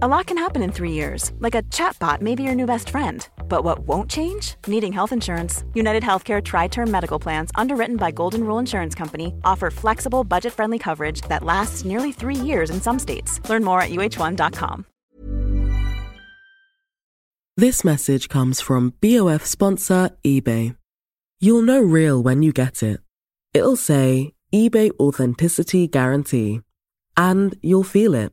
A lot can happen in three years, like a chatbot may be your new best friend. But what won't change? Needing health insurance. United Healthcare Tri Term Medical Plans, underwritten by Golden Rule Insurance Company, offer flexible, budget friendly coverage that lasts nearly three years in some states. Learn more at uh1.com. This message comes from BOF sponsor eBay. You'll know real when you get it. It'll say eBay Authenticity Guarantee. And you'll feel it.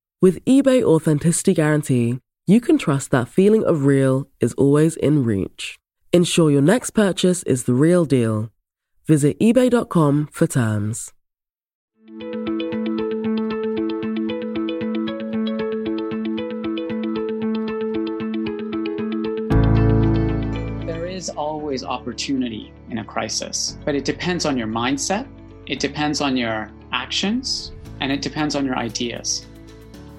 With eBay Authenticity Guarantee, you can trust that feeling of real is always in reach. Ensure your next purchase is the real deal. Visit eBay.com for terms. There is always opportunity in a crisis, but it depends on your mindset, it depends on your actions, and it depends on your ideas.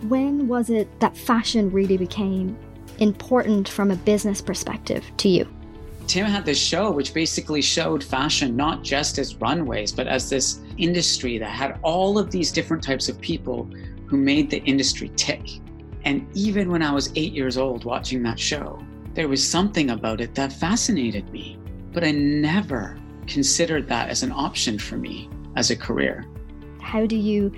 When was it that fashion really became important from a business perspective to you? Tim had this show which basically showed fashion not just as runways, but as this industry that had all of these different types of people who made the industry tick. And even when I was eight years old watching that show, there was something about it that fascinated me. But I never considered that as an option for me as a career. How do you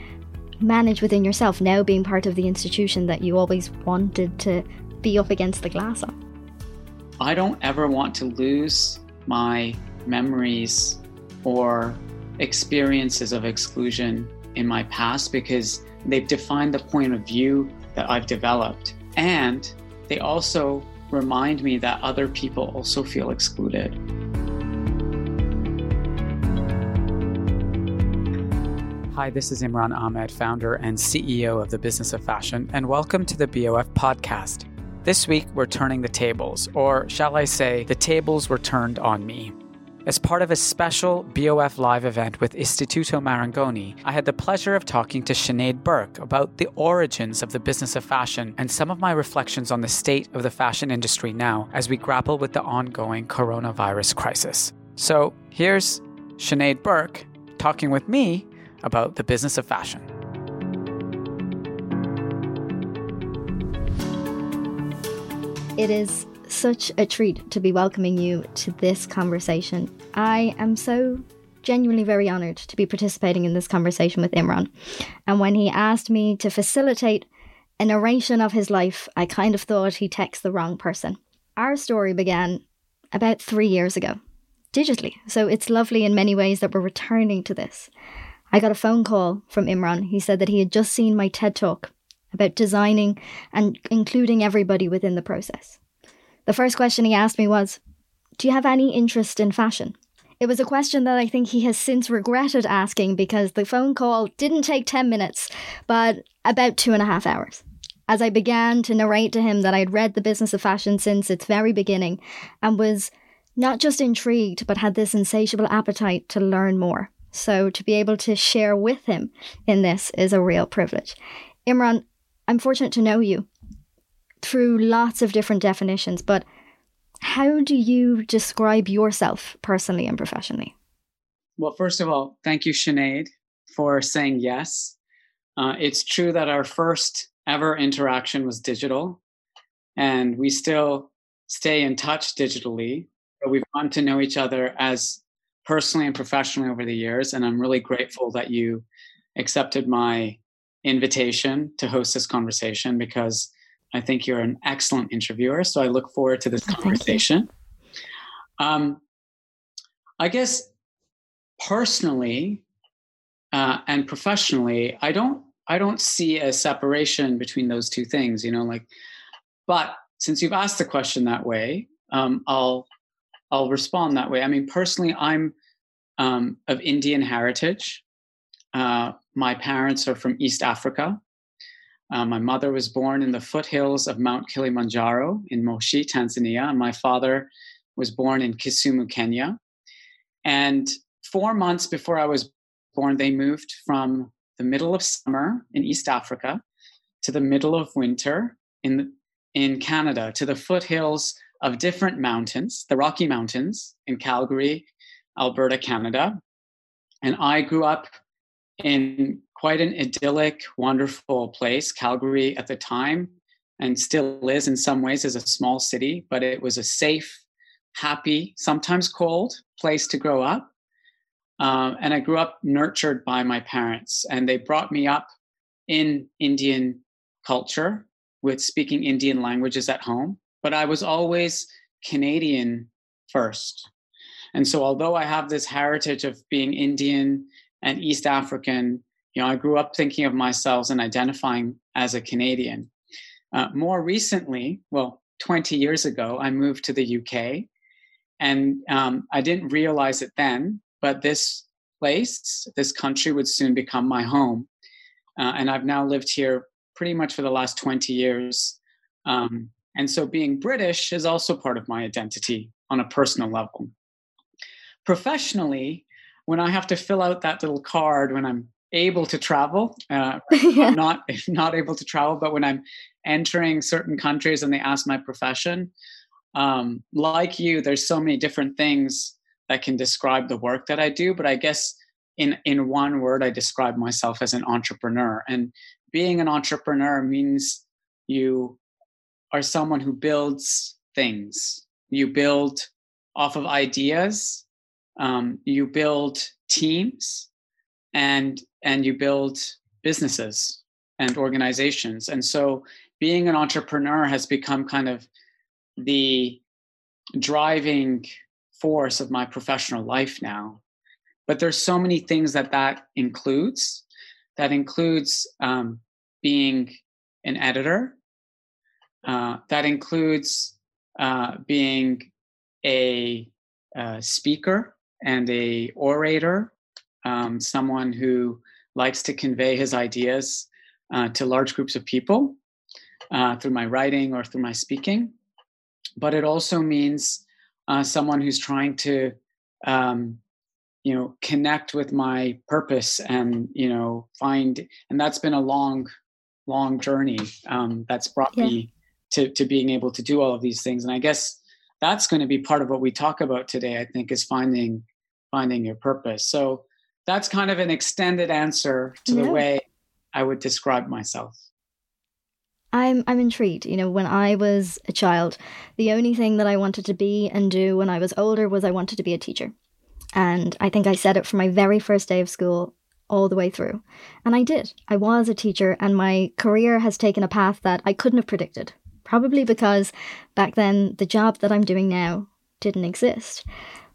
manage within yourself now being part of the institution that you always wanted to be up against the glass on? I don't ever want to lose my memories or experiences of exclusion in my past because they've defined the point of view that I've developed. And they also remind me that other people also feel excluded. Hi, this is Imran Amed, founder and CEO of the Business of Fashion, and welcome to the BOF podcast. This week, we're turning the tables, or shall I say, the tables were turned on me. As part of a special BOF live event with Istituto Marangoni, I had the pleasure of talking to Sinead Burke about the origins of the business of fashion and some of my reflections on the state of the fashion industry now as we grapple with the ongoing coronavirus crisis. So here's Sinead Burke talking with me about the business of fashion. It is such a treat to be welcoming you to this conversation. I am so genuinely very honored to be participating in this conversation with Imran. And when he asked me to facilitate a narration of his life, I kind of thought he texted the wrong person. Our story began about three years ago, digitally. So it's lovely in many ways that we're returning to this. I got a phone call from Imran. He said that he had just seen my TED talk about designing and including everybody within the process. The first question he asked me was, Do you have any interest in fashion? It was a question that I think he has since regretted asking because the phone call didn't take 10 minutes, but about two and a half hours. As I began to narrate to him that I had read The Business of Fashion since its very beginning and was not just intrigued, but had this insatiable appetite to learn more. So to be able to share with him in this is a real privilege. Imran, I'm fortunate to know you through lots of different definitions, but how do you describe yourself personally and professionally? Well, first of all, thank you, Sinead, for saying yes. Uh, it's true that our first ever interaction was digital, and we still stay in touch digitally. But we've gotten to know each other as personally and professionally over the years, and I'm really grateful that you accepted my invitation to host this conversation because I think you're an excellent interviewer. So I look forward to this conversation. Um, I guess personally uh, and professionally, I don't I don't see a separation between those two things. You know, like, but since you've asked the question that way, um, I'll I'll respond that way. I mean, personally, I'm um, of Indian heritage. Uh, my parents are from East Africa. Uh, my mother was born in the foothills of Mount Kilimanjaro in Moshi, Tanzania. And my father was born in Kisumu, Kenya. And four months before I was born, they moved from the middle of summer in East Africa to the middle of winter in, in Canada, to the foothills of different mountains, the Rocky Mountains in Calgary, Alberta, Canada. And I grew up in quite an idyllic, wonderful place. Calgary at the time, and still is in some ways, is a small city, but it was a safe, happy, sometimes cold place to grow up. Um, and I grew up nurtured by my parents, and they brought me up in Indian culture with speaking Indian languages at home. But I was always Canadian first. And so, although I have this heritage of being Indian and East African, you know, I grew up thinking of myself and identifying as a Canadian. Uh, more recently, well, 20 years ago, I moved to the UK. And um, I didn't realize it then, but this place, this country would soon become my home. Uh, and I've now lived here pretty much for the last 20 years. Um, and so being British is also part of my identity on a personal level. Professionally, when I have to fill out that little card when I'm able to travel, uh, yeah. not not able to travel, but when I'm entering certain countries and they ask my profession, um, like you, there's so many different things that can describe the work that I do. But I guess in in one word, I describe myself as an entrepreneur. And being an entrepreneur means you are someone who builds things. You build off of ideas um, you build teams and and you build businesses and organizations. And so being an entrepreneur has become kind of the driving force of my professional life now. But there's so many things that that includes. That includes um, being an editor uh, that includes uh, being a, a uh, speaker and a orator, um, someone who likes to convey his ideas uh, to large groups of people uh, through my writing or through my speaking. But it also means uh, someone who's trying to, um, you know, connect with my purpose and you know find. And that's been a long, long journey um, that's brought yeah. me to to being able to do all of these things. And I guess that's going to be part of what we talk about today. I think is finding finding your purpose. So that's kind of an extended answer to yeah. the way I would describe myself. I'm I'm intrigued. You know, when I was a child, the only thing that I wanted to be and do when I was older was I wanted to be a teacher. And I think I said it from my very first day of school all the way through. And I did. I was a teacher and my career has taken a path that I couldn't have predicted. Probably because back then the job that I'm doing now didn't exist.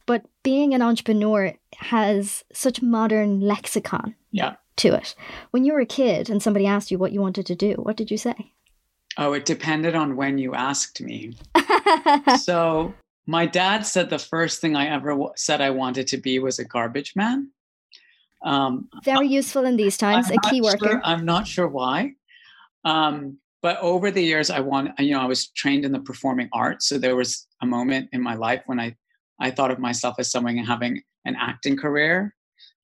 But being an entrepreneur has such modern lexicon yeah. to it. When you were a kid and somebody asked you what you wanted to do, what did you say? Oh, it depended on when you asked me. so my dad said the first thing I ever w- said I wanted to be was a garbage man. Um, Very useful in these times, I'm a key worker. Sure, I'm not sure why. Um, but over the years, I want, you know, I was trained in the performing arts. So there was a moment in my life when I I thought of myself as someone having an acting career.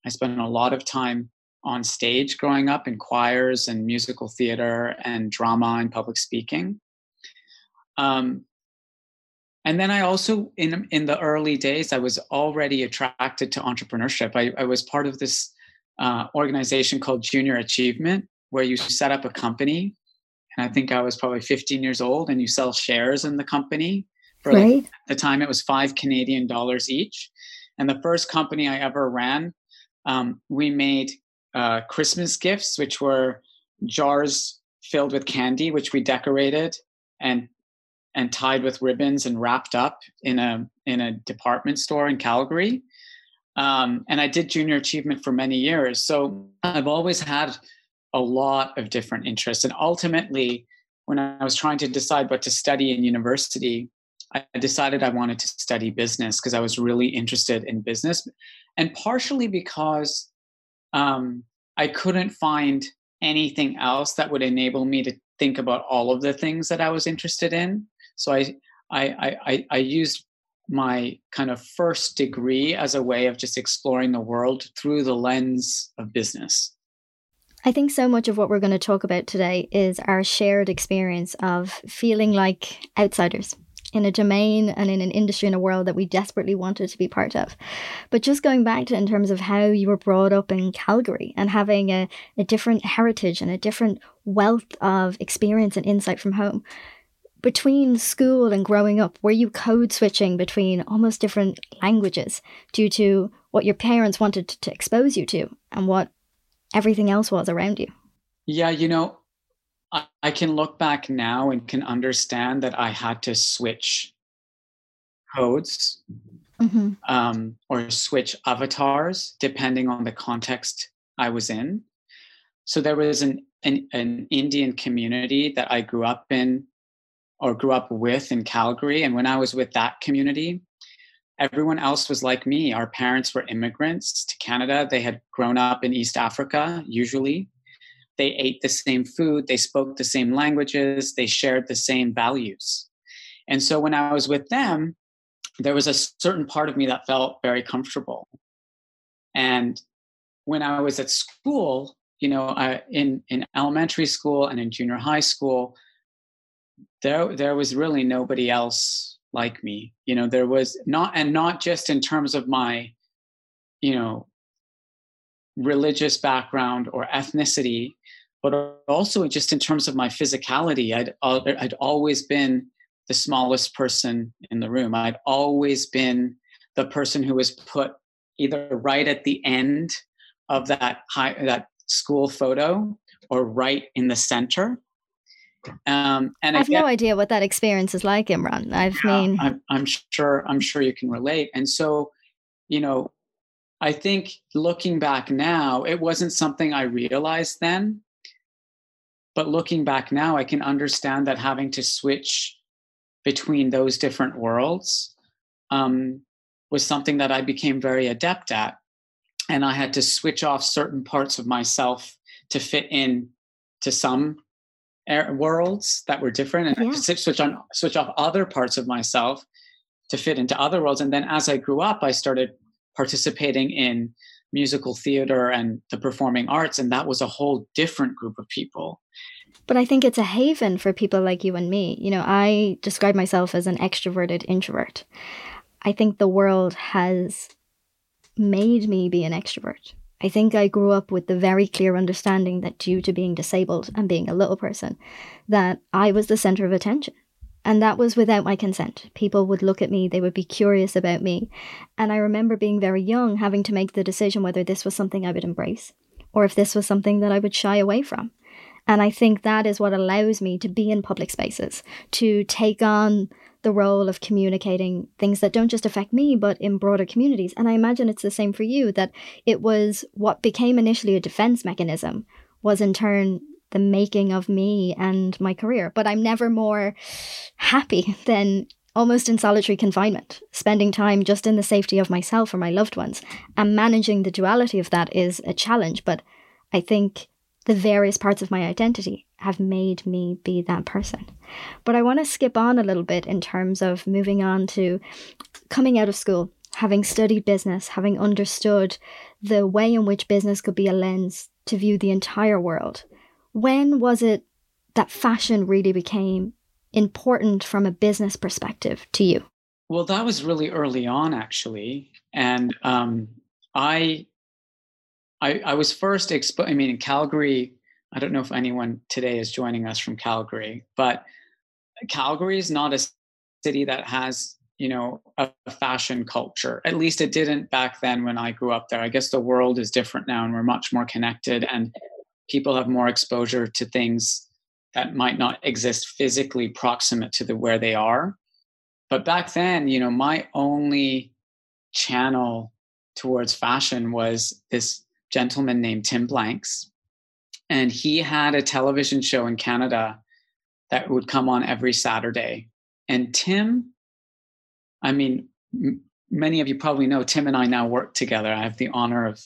I spent a lot of time on stage growing up in choirs and musical theater and drama and public speaking. Um, and then I also in in the early days I was already attracted to entrepreneurship. I, I was part of this uh, organization called Junior Achievement, where you set up a company. And I think I was probably 15 years old, and you sell shares in the company. For right. like, at the time, it was five Canadian dollars each. And the first company I ever ran, um, we made uh, Christmas gifts, which were jars filled with candy, which we decorated and and tied with ribbons and wrapped up in a in a department store in Calgary. Um, and I did junior achievement for many years. So I've always had a lot of different interests. And ultimately, when I was trying to decide what to study in university, I decided I wanted to study business because I was really interested in business. And partially because um, I couldn't find anything else that would enable me to think about all of the things that I was interested in. So I I I, I used my kind of first degree as a way of just exploring the world through the lens of business. I think so much of what we're going to talk about today is our shared experience of feeling like outsiders in a domain and in an industry in a world that we desperately wanted to be part of. But just going back to in terms of how you were brought up in Calgary and having a, a different heritage and a different wealth of experience and insight from home, between school and growing up, were you code switching between almost different languages due to what your parents wanted to expose you to and what everything else was around you? Yeah, you know, I, I can look back now and can understand that I had to switch codes mm-hmm. um, or switch avatars depending on the context I was in. So there was an, an, an Indian community that I grew up in or grew up with in Calgary. And when I was with that community, everyone else was like me. Our parents were immigrants to Canada. They had grown up in East Africa, usually. They ate the same food, they spoke the same languages, they shared the same values. And so when I was with them, there was a certain part of me that felt very comfortable. And when I was at school, you know, I, in in elementary school and in junior high school, there there was really nobody else like me. You know there was not and not just in terms of my you know religious background or ethnicity but also just in terms of my physicality. I'd uh, i'd always been the smallest person in the room. I'd always been the person who was put either right at the end of that high that school photo or right in the center um, and I have no idea what that experience is like, Imran. I yeah, mean, I'm, I'm sure I'm sure you can relate. And so, you know, I think looking back now, it wasn't something I realized then. But looking back now, I can understand that having to switch between those different worlds um, was something that I became very adept at. And I had to switch off certain parts of myself to fit in to some Er, worlds that were different and yeah. I could switch on switch off other parts of myself to fit into other worlds and then as I grew up I started participating in musical theater and the performing arts and that was a whole different group of people but I think it's a haven for people like you and me. You know, I describe myself as an extroverted introvert. I think the world has made me be an extrovert. I think I grew up with the very clear understanding that due to being disabled and being a little person, that I was the center of attention. And that was without my consent. People would look at me, they would be curious about me. And I remember being very young, having to make the decision whether this was something I would embrace or if this was something that I would shy away from. And I think that is what allows me to be in public spaces, to take on the role of communicating things that don't just affect me, but in broader communities. And I imagine it's the same for you that it was what became initially a defense mechanism was in turn the making of me and my career. But I'm never more happy than almost in solitary confinement, spending time just in the safety of myself or my loved ones. And managing the duality of that is a challenge. But I think the various parts of my identity have made me be that person. But I want to skip on a little bit in terms of moving on to coming out of school, having studied business, having understood the way in which business could be a lens to view the entire world. When was it that fashion really became important from a business perspective to you? Well, that was really early on, actually, and um, I, I, I was first exposed. I mean, in Calgary. I don't know if anyone today is joining us from Calgary, but Calgary is not a city that has you know a, fashion culture. At least it didn't back then when I grew up there. I guess the world is different now, and we're much more connected, and people have more exposure to things that might not exist physically proximate to the where they are but back then you know my only channel towards fashion was this gentleman named tim blanks and he had a television show in canada that would come on every saturday. And tim i mean m- many of you probably know tim and i now work together. I have the honor of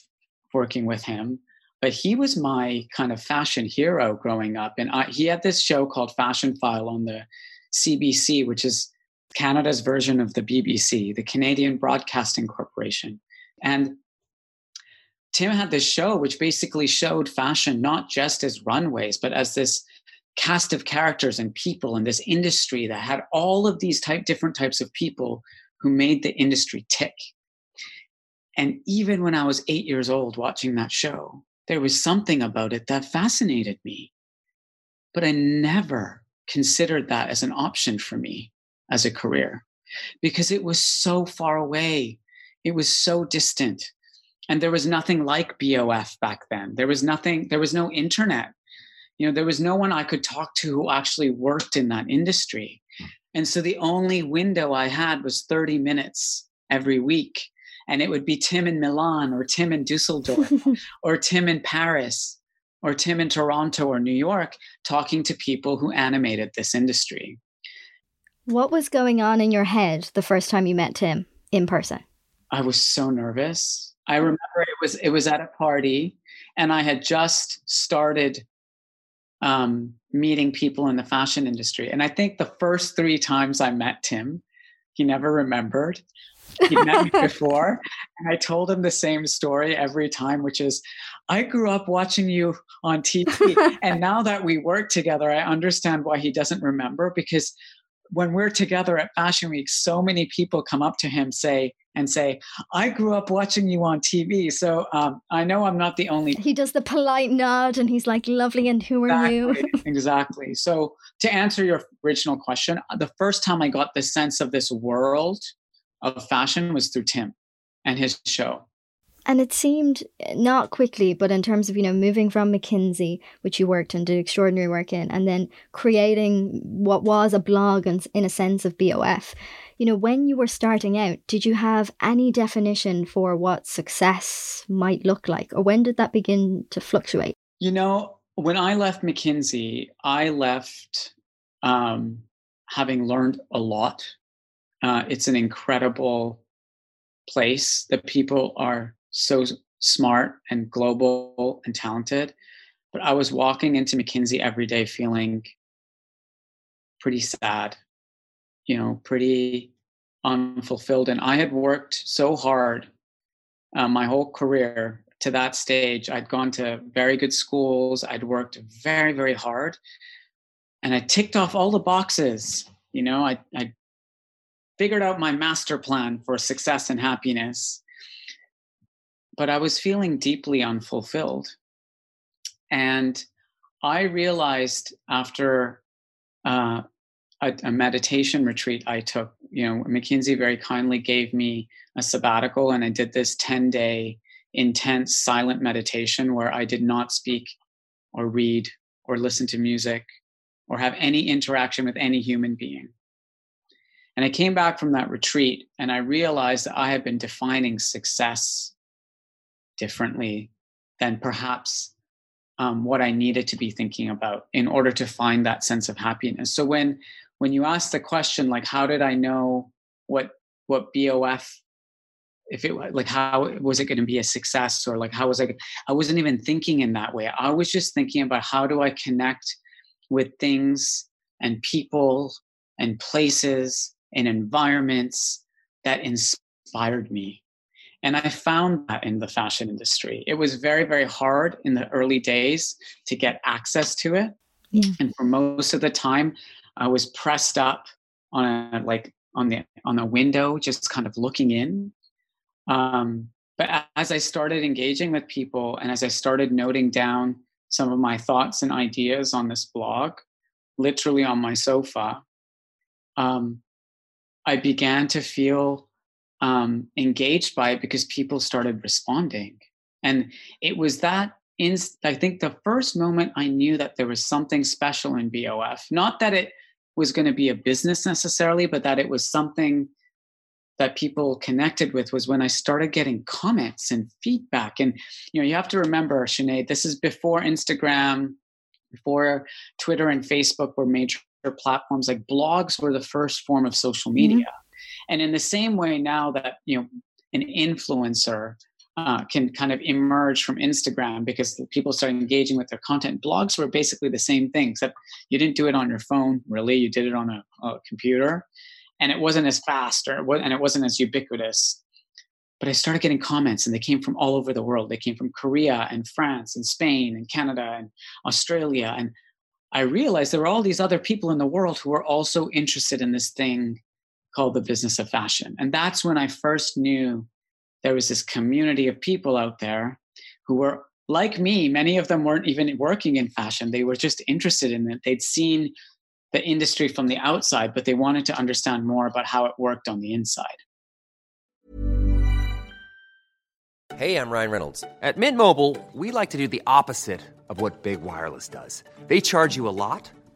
working with him. But he was my kind of fashion hero growing up. And I, he had this show called Fashion File on the cbc which is Canada's version of the BBC, the Canadian Broadcasting Corporation. And Tim had this show which basically showed fashion not just as runways, but as this cast of characters and people in this industry that had all of these type different types of people who made the industry tick. And even when I was eight years old watching that show, there was something about it that fascinated me. But I never considered that as an option for me as a career because it was so far away. It was so distant. And there was nothing like BOF back then. There was nothing, there was no internet. You know, there was no one I could talk to who actually worked in that industry. And so the only window I had was 30 minutes every week. And it would be Tim in Milan or Tim in Dusseldorf or Tim in Paris or Tim in Toronto or New York talking to people who animated this industry. What was going on in your head the first time you met Tim in person? I was so nervous. I remember it was it was at a party and I had just started um, meeting people in the fashion industry. And I think the first three times I met Tim, he never remembered. He met me before. And I told him the same story every time, which is I grew up watching you on TV. and now that we work together, I understand why he doesn't remember because when we're together at Fashion Week, so many people come up to him say and say, "I grew up watching you on TV, so um, I know I'm not the only." He does the polite nod, and he's like, "Lovely," and who are you? exactly. So to answer your original question, the first time I got the sense of this world of fashion was through Tim and his show. And it seemed eh, not quickly, but in terms of, you know, moving from McKinsey, which you worked and did extraordinary work in, and then creating what was a blog and in a sense of BOF, you know, when you were starting out, did you have any definition for what success might look like? Or when did that begin to fluctuate? You know, when I left McKinsey, I left um, having learned a lot. Uh, it's an incredible place. The people are so smart and global and talented. But I was walking into McKinsey every day feeling pretty sad, you know, pretty unfulfilled. And I had worked so hard uh, my whole career to that stage. I'd gone to very good schools, I'd worked very, very hard, and I ticked off all the boxes. You know, I, I figured out my master plan for success and happiness but I was feeling deeply unfulfilled. And I realized after uh, a, a, meditation retreat I took, you know, McKinsey very kindly gave me a sabbatical, and I did this 10 day intense silent meditation where I did not speak or read or listen to music or have any interaction with any human being. And I came back from that retreat and I realized that I had been defining success differently than perhaps um, what I needed to be thinking about in order to find that sense of happiness. So when when you ask the question like how did I know what what BOF if it like how was it going to be a success or like how was I I wasn't even thinking in that way. I was just thinking about how do I connect with things and people and places and environments that inspired me and I found that in the fashion industry. It was very, very hard in the early days to get access to it. Yeah. And for most of the time, I was pressed up on a like on the on the window, just kind of looking in. Um, but as I started engaging with people and as I started noting down some of my thoughts and ideas on this blog, literally on my sofa, um, I began to feel um, engaged by it because people started responding. And it was that in, I think the first moment I knew that there was something special in BOF, not that it was going to be a business necessarily, but that it was something that people connected with was when I started getting comments and feedback. And you know, you have to remember, Sinead, this is before Instagram, before Twitter and Facebook were major platforms. Like blogs were the first form of social mm-hmm. media. Mm-hmm. And in the same way now that you know an influencer uh, can kind of emerge from Instagram because people start engaging with their content. Blogs were basically the same thing, except you didn't do it on your phone, really. You did it on a, a computer and it wasn't as fast or and it wasn't as ubiquitous but i started getting comments and they came from all over the world they came from korea and france and spain and canada and australia and i realized there were all these other people in the world who were also interested in this thing called the business of fashion and that's when i first knew there was this community of people out there who were like me many of them weren't even working in fashion they were just interested in it they'd seen the industry from the outside, but they wanted to understand more about how it worked on the inside. Hey, I'm Ryan Reynolds. At Mint Mobile, we like to do the opposite of what Big Wireless does. They charge you a lot,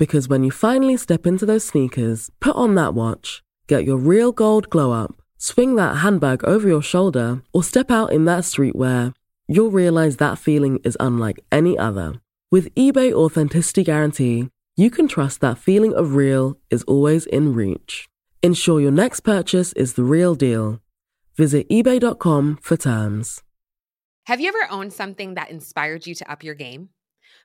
Because when you finally step into those sneakers, put on that watch, get your real gold glow up, swing that handbag over your shoulder, or step out in that streetwear, you'll realize that feeling is unlike any other. With eBay Authenticity Guarantee, you can trust that feeling of real is always in reach. Ensure your next purchase is the real deal. Visit eBay.com for terms. Have you ever owned something that inspired you to up your game?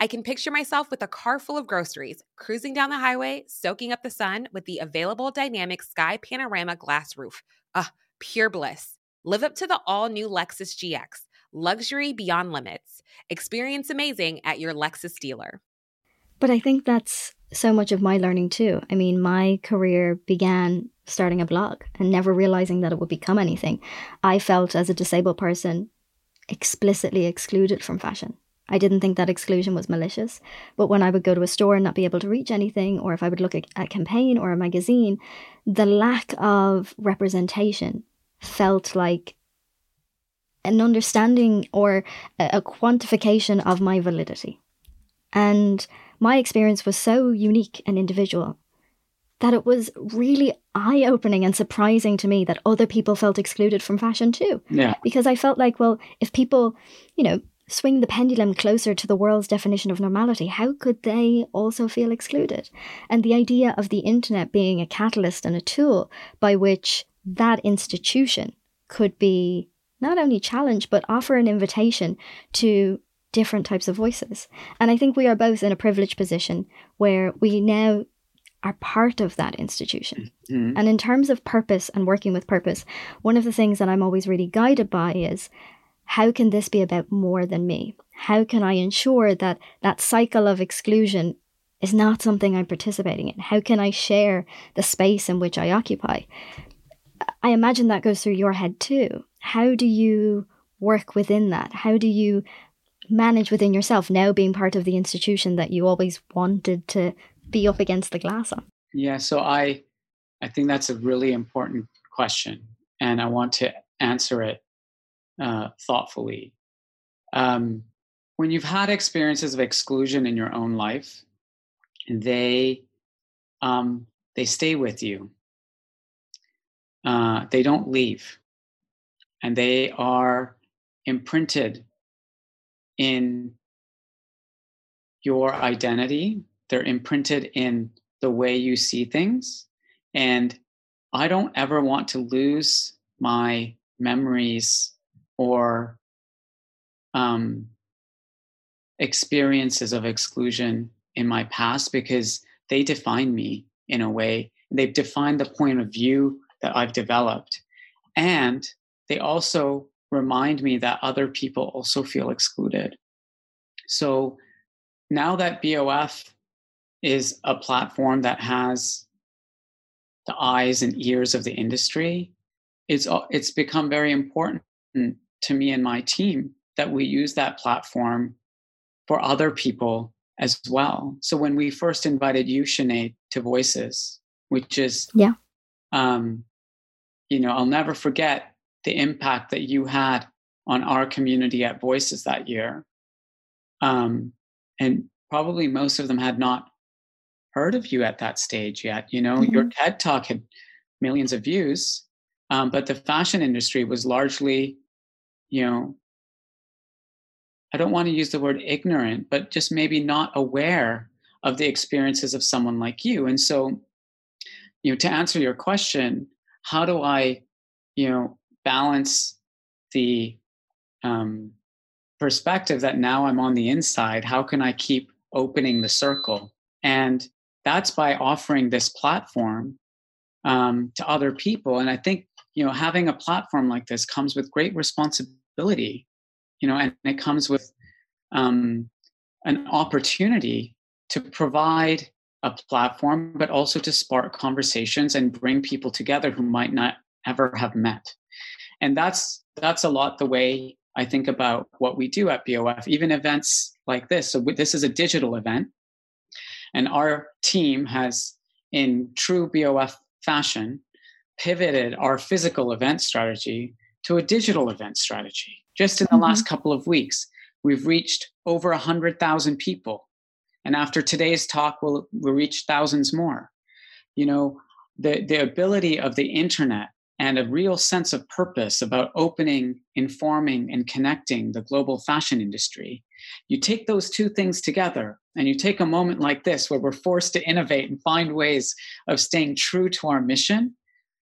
I can picture myself with a car full of groceries, cruising down the highway, soaking up the sun with the available dynamic sky panorama glass roof. Ah, pure bliss. Live up to the all new Lexus GX. Luxury beyond limits. Experience amazing at your Lexus dealer. But I think that's so much of my learning too. I mean, my career began starting a blog and never realizing that it would become anything. I felt as a disabled person explicitly excluded from fashion. I didn't think that exclusion was malicious. But when I would go to a store and not be able to reach anything, or if I would look at a campaign or a magazine, the lack of representation felt like an understanding or a quantification of my validity. And my experience was so unique and individual that it was really eye opening and surprising to me that other people felt excluded from fashion too. Yeah. Because I felt like, well, if people, you know, swing the pendulum closer to the world's definition of normality, how could they also feel excluded? And the idea of the internet being a catalyst and a tool by which that institution could be not only challenged, but offer an invitation to different types of voices. And I think we are both in a privileged position where we now are part of that institution. Mm-hmm. And in terms of purpose and working with purpose, one of the things that I'm always really guided by is how can this be about more than me? How can I ensure that that cycle of exclusion is not something I'm participating in? How can I share the space in which I occupy? I imagine that goes through your head too. How do you work within that? How do you manage within yourself now being part of the institution that you always wanted to be up against the glass on? Yeah, so I I think that's a really important question and I want to answer it uh, thoughtfully. Um, when you've had experiences of exclusion in your own life, they um, they stay with you. Uh, they don't leave, and they are imprinted in your identity. They're imprinted in the way you see things, and I don't ever want to lose my memories or um, experiences of exclusion in my past because they define me in a way. They've defined the point of view that I've developed. And they also remind me that other people also feel excluded. So now that BOF is a platform that has the eyes and ears of the industry, it's, it's become very important to me and my team that we use that platform for other people as well. So when we first invited you, Sinead, to Voices, which is yeah, um, you know, I'll never forget the impact that you had on our community at Voices that year. Um, and probably most of them had not heard of you at that stage yet. You know, mm-hmm. your TED talk had millions of views, um, but the fashion industry was largely you know, I don't want to use the word ignorant, but just maybe not aware of the experiences of someone like you. And so, you know, to answer your question, how do I, you know, balance the um, perspective that now I'm on the inside? How can I keep opening the circle? And that's by offering this platform um, to other people. And I think, you know, having a platform like this comes with great responsibility ability, you know, and it comes with um, an opportunity to provide a platform, but also to spark conversations and bring people together who might not ever have met. And that's that's a lot the way I think about what we do at BOF, even events like this. So this is a digital event, and our team has, in true BOF fashion, pivoted our physical event strategy to a digital event strategy. Just in the mm-hmm. last couple of weeks, we've reached over 100,000 people. And after today's talk, we'll, we'll reach thousands more. You know, the, the ability of the internet and a real sense of purpose about opening, informing, and connecting the global fashion industry. You take those two things together and you take a moment like this where we're forced to innovate and find ways of staying true to our mission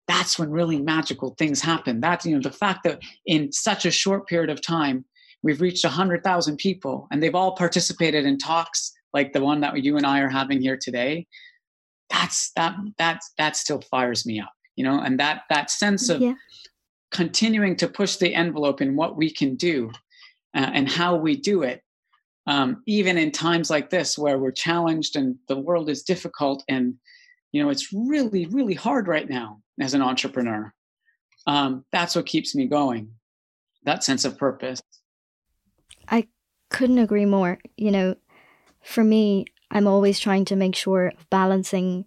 that's when really magical things happen. That's, you know, the fact that in such a short period of time, we've reached 100,000 people and they've all participated in talks like the one that you and I are having here today. That's that that that still fires me up, you know, and that that sense of yeah. continuing to push the envelope in what we can do uh, and how we do it um, even in times like this where we're challenged and the world is difficult and you know it's really really hard right now as an entrepreneur um, that's what keeps me going that sense of purpose i couldn't agree more. You know, for me, I'm always trying to make sure of balancing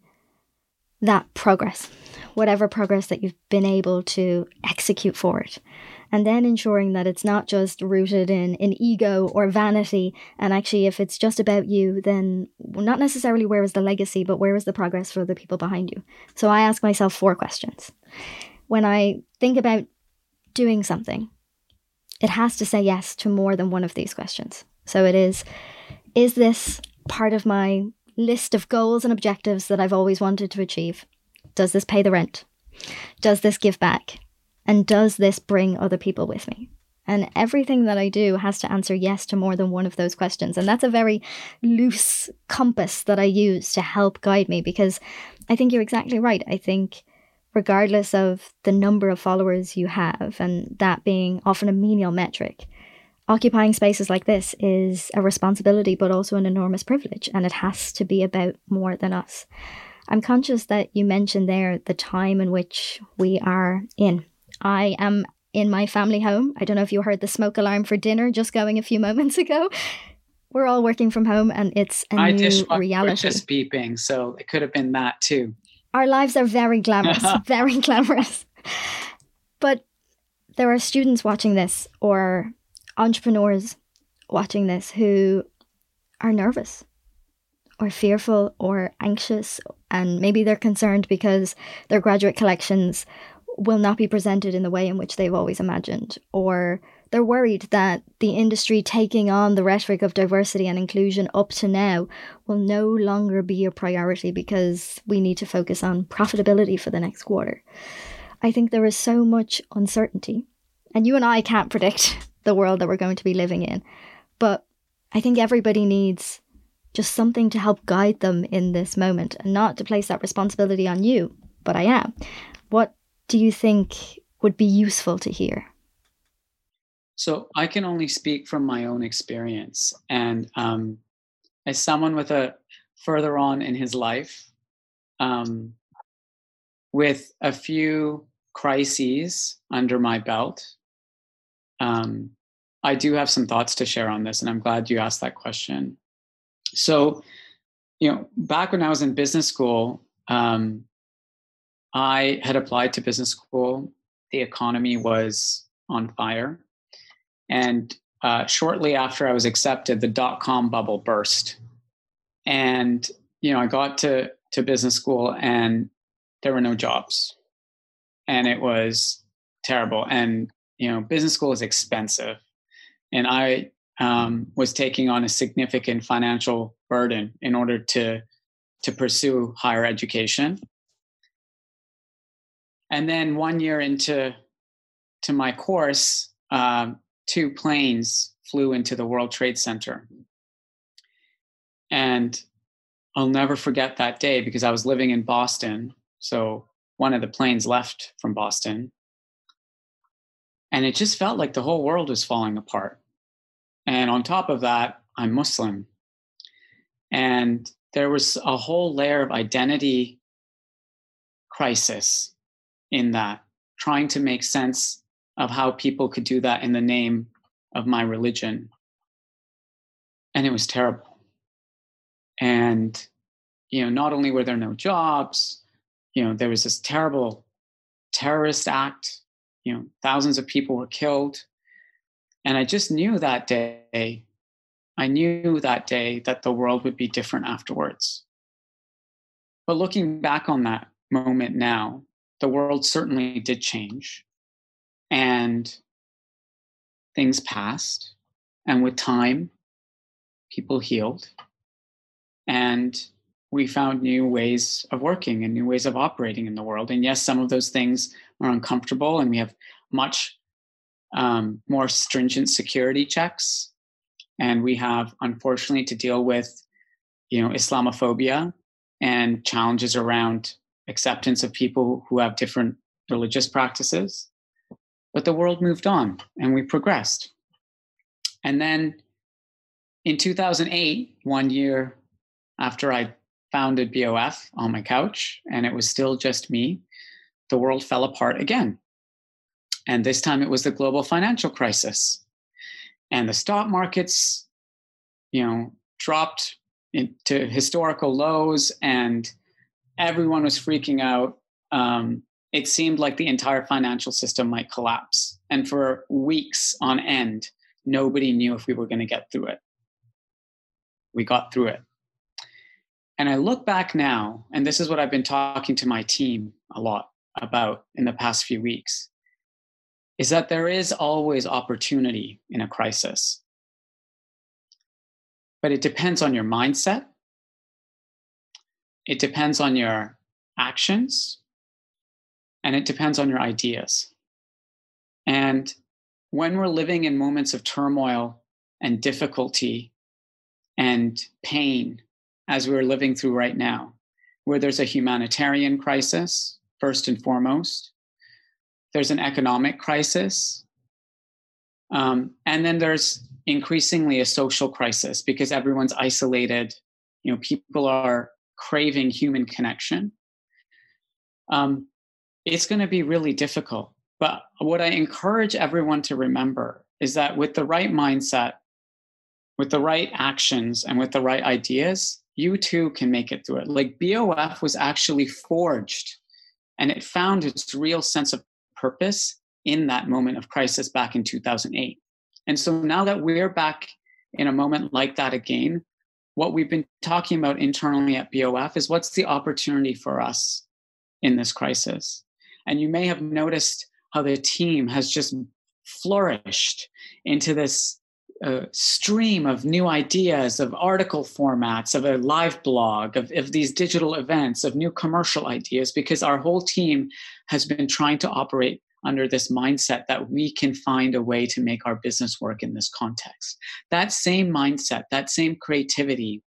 that progress, whatever progress that you've been able to execute forward. And then ensuring that it's not just rooted in, in ego or vanity. And actually, if it's just about you, then not necessarily where is the legacy, but where is the progress for the people behind you. So I ask myself four questions. When I think about doing something, it has to say yes to more than one of these questions. So it is, is this part of my list of goals and objectives that I've always wanted to achieve? Does this pay the rent? Does this give back? And does this bring other people with me? And everything that I do has to answer yes to more than one of those questions. And that's a very loose compass that I use to help guide me because I think you're exactly right. I think, regardless of the number of followers you have, and that being often a menial metric, occupying spaces like this is a responsibility, but also an enormous privilege, and it has to be about more than us. I'm conscious that you mentioned there the time in which we are in. I am in my family home. I don't know if you heard the smoke alarm for dinner just going a few moments ago. We're all working from home, and it's a My new reality. just beeping, so it could have been that too. Our lives are very glamorous, very glamorous. But there are students watching this or entrepreneurs watching this who are nervous or fearful or anxious, and maybe they're concerned because their graduate collections will not be presented in the way in which they've always imagined, or they're worried that the industry taking on the rhetoric of diversity and inclusion up to now will no longer be a priority because we need to focus on profitability for the next quarter. I think there is so much uncertainty, and you and I can't predict the world that we're going to be living in, but I think everybody needs just something to help guide them in this moment and not to place that responsibility on you, but I am. What do you think would be useful to hear? So I can only speak from my own experience, and um, as someone with a further on in his life, um, with a few crises under my belt, um, I do have some thoughts to share on this, and I'm glad you asked that question. So, you know, back when I was in business school, um, I had applied to business school. The economy was on fire. And uh, shortly after I was accepted, the dot com bubble burst. And, you know, I got to, to business school and there were no jobs. And it was terrible. And, you know, business school is expensive. And I um, was taking on a significant financial burden in order to, to pursue higher education. And then one year into to my course, um, two planes flew into the World Trade Center. And I'll never forget that day because I was living in Boston. So one of the planes left from Boston. And it just felt like the whole world was falling apart. And on top of that, I'm Muslim. And there was a whole layer of identity crisis in that, trying to make sense of how people could do that in the name of my religion. And it was terrible. And, you know, not only were there no jobs, you know, there was this terrible terrorist act, you know, thousands of people were killed. And I just knew that day, I knew that day that the world would be different afterwards. But looking back on that moment now, the world certainly did change and things passed and with time people healed and we found new ways of working and new ways of operating in the world. And yes some of those things are uncomfortable and we have much um, more stringent security checks and we have unfortunately to deal with you know islamophobia and challenges around acceptance of people who have different religious practices. But the world moved on and we progressed. And then in 2008, one year after I founded BOF on my couch, and it was still just me, the world fell apart again. And this time it was the global financial crisis. And the stock markets you know, dropped into historical lows and everyone was freaking out. Um, it seemed like the entire financial system might collapse. And for weeks on end, nobody knew if we were going to get through it. We got through it. And I look back now, and this is what I've been talking to my team a lot about in the past few weeks, is that there is always opportunity in a crisis. But it depends on your mindset, it depends on your actions, and it depends on your ideas. And when we're living in moments of turmoil and difficulty and pain, as we're living through right now, where there's a humanitarian crisis, first and foremost, there's an economic crisis, um, and then there's increasingly a social crisis because everyone's isolated. You know, people are craving human connection. Um, it's going to be really difficult. But what I encourage everyone to remember is that with the right mindset, with the right actions, and with the right ideas, you too can make it through it. Like BOF was actually forged and it found its real sense of purpose in that moment of crisis back in 2008. And so now that we're back in a moment like that again, what we've been talking about internally at BOF is what's the opportunity for us in this crisis? And you may have noticed how the team has just flourished into this uh, stream of new ideas, of article formats, of a live blog, of, of these digital events, of new commercial ideas, because our whole team has been trying to operate under this mindset that we can find a way to make our business work in this context. That same mindset, that same creativity,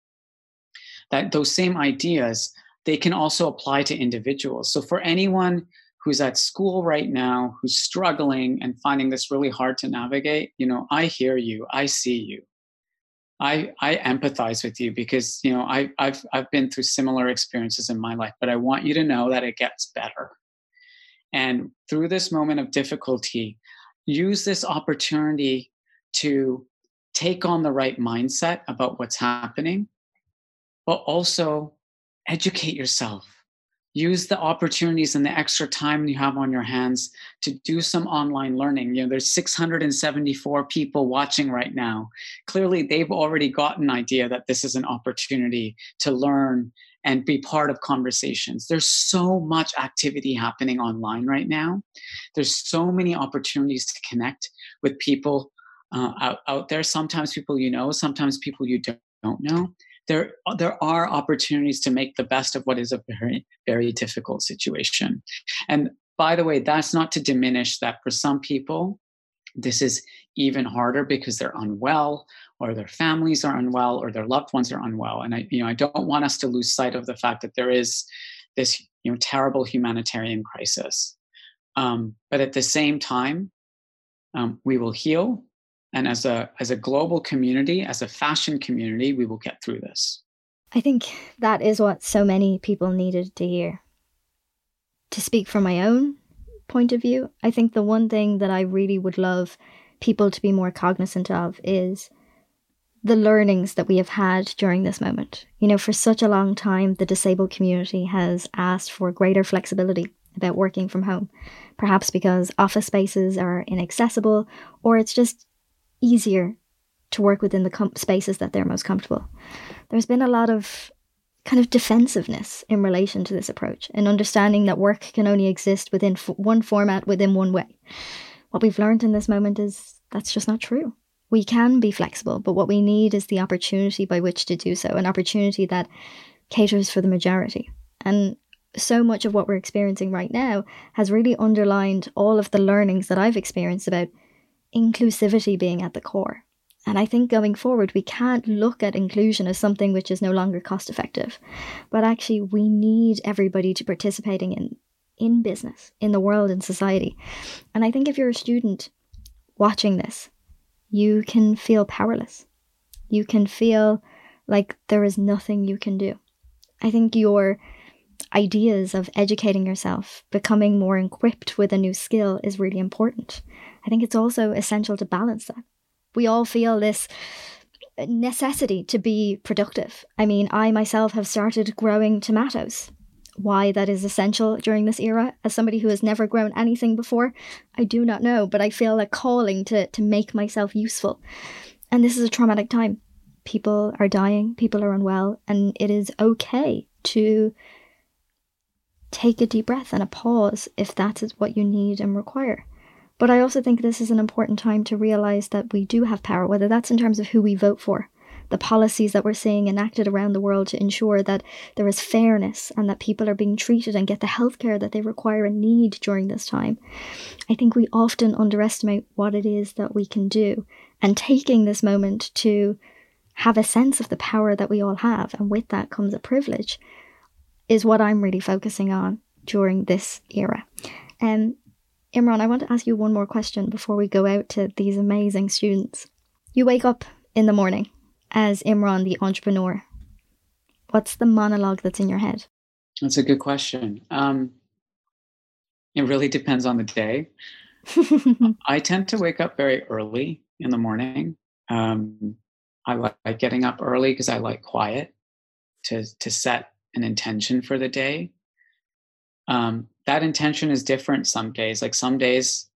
that those same ideas, they can also apply to individuals. So for anyone who's at school right now, who's struggling and finding this really hard to navigate, you know, I hear you, I see you. I, I empathize with you because you know I, I've I've been through similar experiences in my life, but I want you to know that it gets better. And through this moment of difficulty, use this opportunity to take on the right mindset about what's happening, but also educate yourself. Use the opportunities and the extra time you have on your hands to do some online learning. You know, there's 674 people watching right now. Clearly, they've already got an idea that this is an opportunity to learn and be part of conversations. There's so much activity happening online right now. There's so many opportunities to connect with people uh, out, out there. Sometimes people you know, sometimes people you don't, don't know. There, there are opportunities to make the best of what is a very, very difficult situation. And by the way, that's not to diminish that for some people, this is even harder because they're unwell or their families are unwell or their loved ones are unwell. And i you know i don't want us to lose sight of the fact that there is this you know terrible humanitarian crisis. Um, but at the same time um, we will heal. And as a as a global community as a fashion community we will get through this. I think that is what so many people needed to hear. To speak from my own point of view i think the one thing that i really would love people to be more cognizant of is the learnings that we have had during this moment. You know, for such a long time, the disabled community has asked for greater flexibility about working from home, perhaps because office spaces are inaccessible or it's just easier to work within the com- spaces that they're most comfortable. There's been a lot of kind of defensiveness in relation to this approach and understanding that work can only exist within f- one format within one way. What we've learned in this moment is that's just not true we can be flexible, but what we need is the opportunity by which to do so, an opportunity that caters for the majority. And so much of what we're experiencing right now has really underlined all of the learnings that I've experienced about inclusivity being at the core. And I think going forward, we can't look at inclusion as something which is no longer cost effective, but actually, we need everybody to participating in in business, in the world, in society. And I think if you're a student watching this you can feel powerless. You can feel like there is nothing you can do. I think your ideas of educating yourself, becoming more equipped with a new skill is really important. I think it's also essential to balance that. We all feel this necessity to be productive. I mean, I myself have started growing tomatoes. Why that is essential during this era, as somebody who has never grown anything before, I do not know, but I feel a calling to, to make myself useful. And this is a traumatic time. People are dying, people are unwell, and it is okay to take a deep breath and a pause if that is what you need and require. But I also think this is an important time to realize that we do have power, whether that's in terms of who we vote for, the policies that we're seeing enacted around the world to ensure that there is fairness and that people are being treated and get the healthcare that they require and need during this time. I think we often underestimate what it is that we can do. And taking this moment to have a sense of the power that we all have, and with that comes a privilege, is what I'm really focusing on during this era. Um, Imran, I want to ask you one more question before we go out to these amazing students. You wake up in the morning as Imran, the entrepreneur. What's the monologue that's in your head? That's a good question. Um, it really depends on the day. I tend to wake up very early in the morning. Um, I like getting up early because I like quiet to to set an intention for the day. Um, that intention is different some days. Like some days,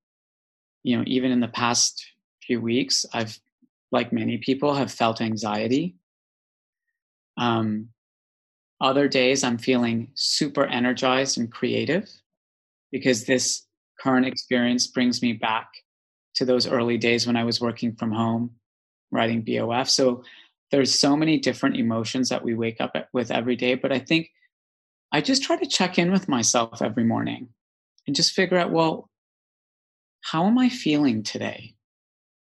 you know, even in the past few weeks, I've, like many people, have felt anxiety. Um, other days, I'm feeling super energized and creative because this current experience brings me back to those early days when I was working from home, writing BOF. So there's so many different emotions that we wake up with every day. But I think I just try to check in with myself every morning and just figure out, well, how am I feeling today?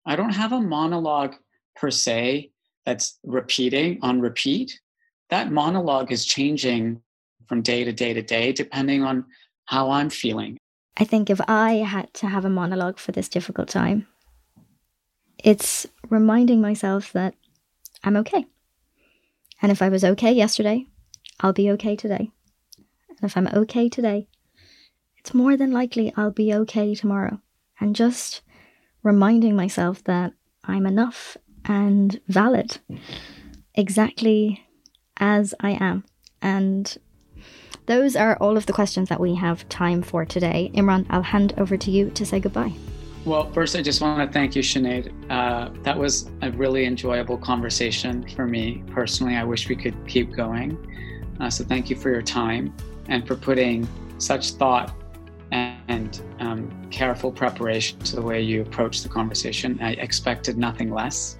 I don't have a monologue per se that's repeating on repeat. That monologue is changing from day to day to day, depending on how I'm feeling. I think if I had to have a monologue for this difficult time, it's reminding myself that I'm okay. And if I was okay yesterday, I'll be okay today. And if I'm okay today, it's more than likely I'll be okay tomorrow. And just reminding myself that I'm enough and valid exactly as I am. And those are all of the questions that we have time for today. Imran, I'll hand over to you to say goodbye. Well, first, I just want to thank you, Sinead. Uh, that was a really enjoyable conversation for me personally. I wish we could keep going. Uh, so, thank you for your time and for putting such thought and um, careful preparation to the way you approach the conversation. I expected nothing less.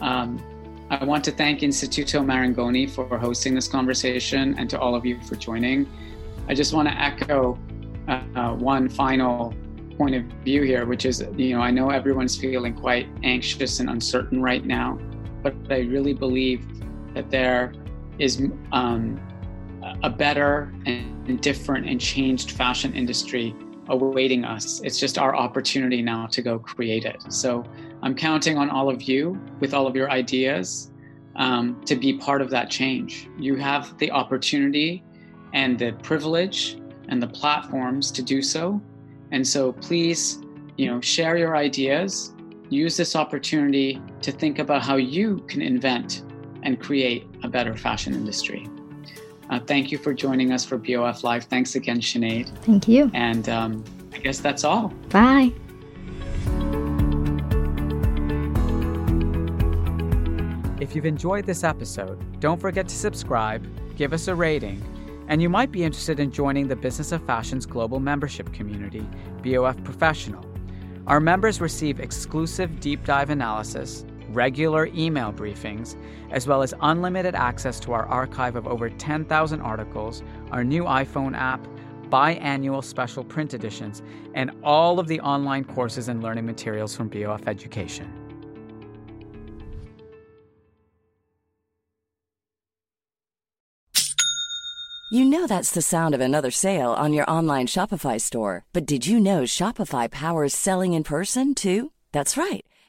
Um, I want to thank Instituto Marangoni for hosting this conversation and to all of you for joining. I just want to echo uh, one final point of view here, which is, you know, I know everyone's feeling quite anxious and uncertain right now, but I really believe that there is um, a better and different and changed fashion industry awaiting us. It's just our opportunity now to go create it. So I'm counting on all of you with all of your ideas um, to be part of that change. You have the opportunity and the privilege and the platforms to do so. And so please, you know, share your ideas. Use this opportunity to think about how you can invent and create a better fashion industry. Uh, thank you for joining us for BOF Live. Thanks again, Sinead. Thank you. And um, I guess that's all. Bye. If you've enjoyed this episode, don't forget to subscribe, give us a rating, and you might be interested in joining the Business of Fashion's global membership community, BOF Professional. Our members receive exclusive deep dive analysis regular email briefings, as well as unlimited access to our archive of over 10,000 articles, our new iPhone app, biannual special print editions, and all of the online courses and learning materials from BOF Education. You know that's the sound of another sale on your online Shopify store, but did you know Shopify powers selling in person too? That's right.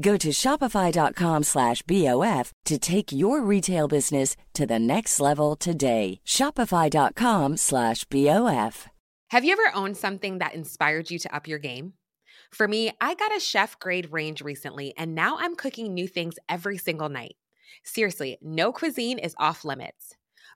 Go to shopify.com slash BOF to take your retail business to the next level today. Shopify.com slash BOF. Have you ever owned something that inspired you to up your game? For me, I got a chef grade range recently, and now I'm cooking new things every single night. Seriously, no cuisine is off limits.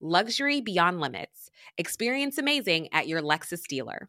Luxury beyond limits. Experience amazing at your Lexus dealer.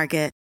Market.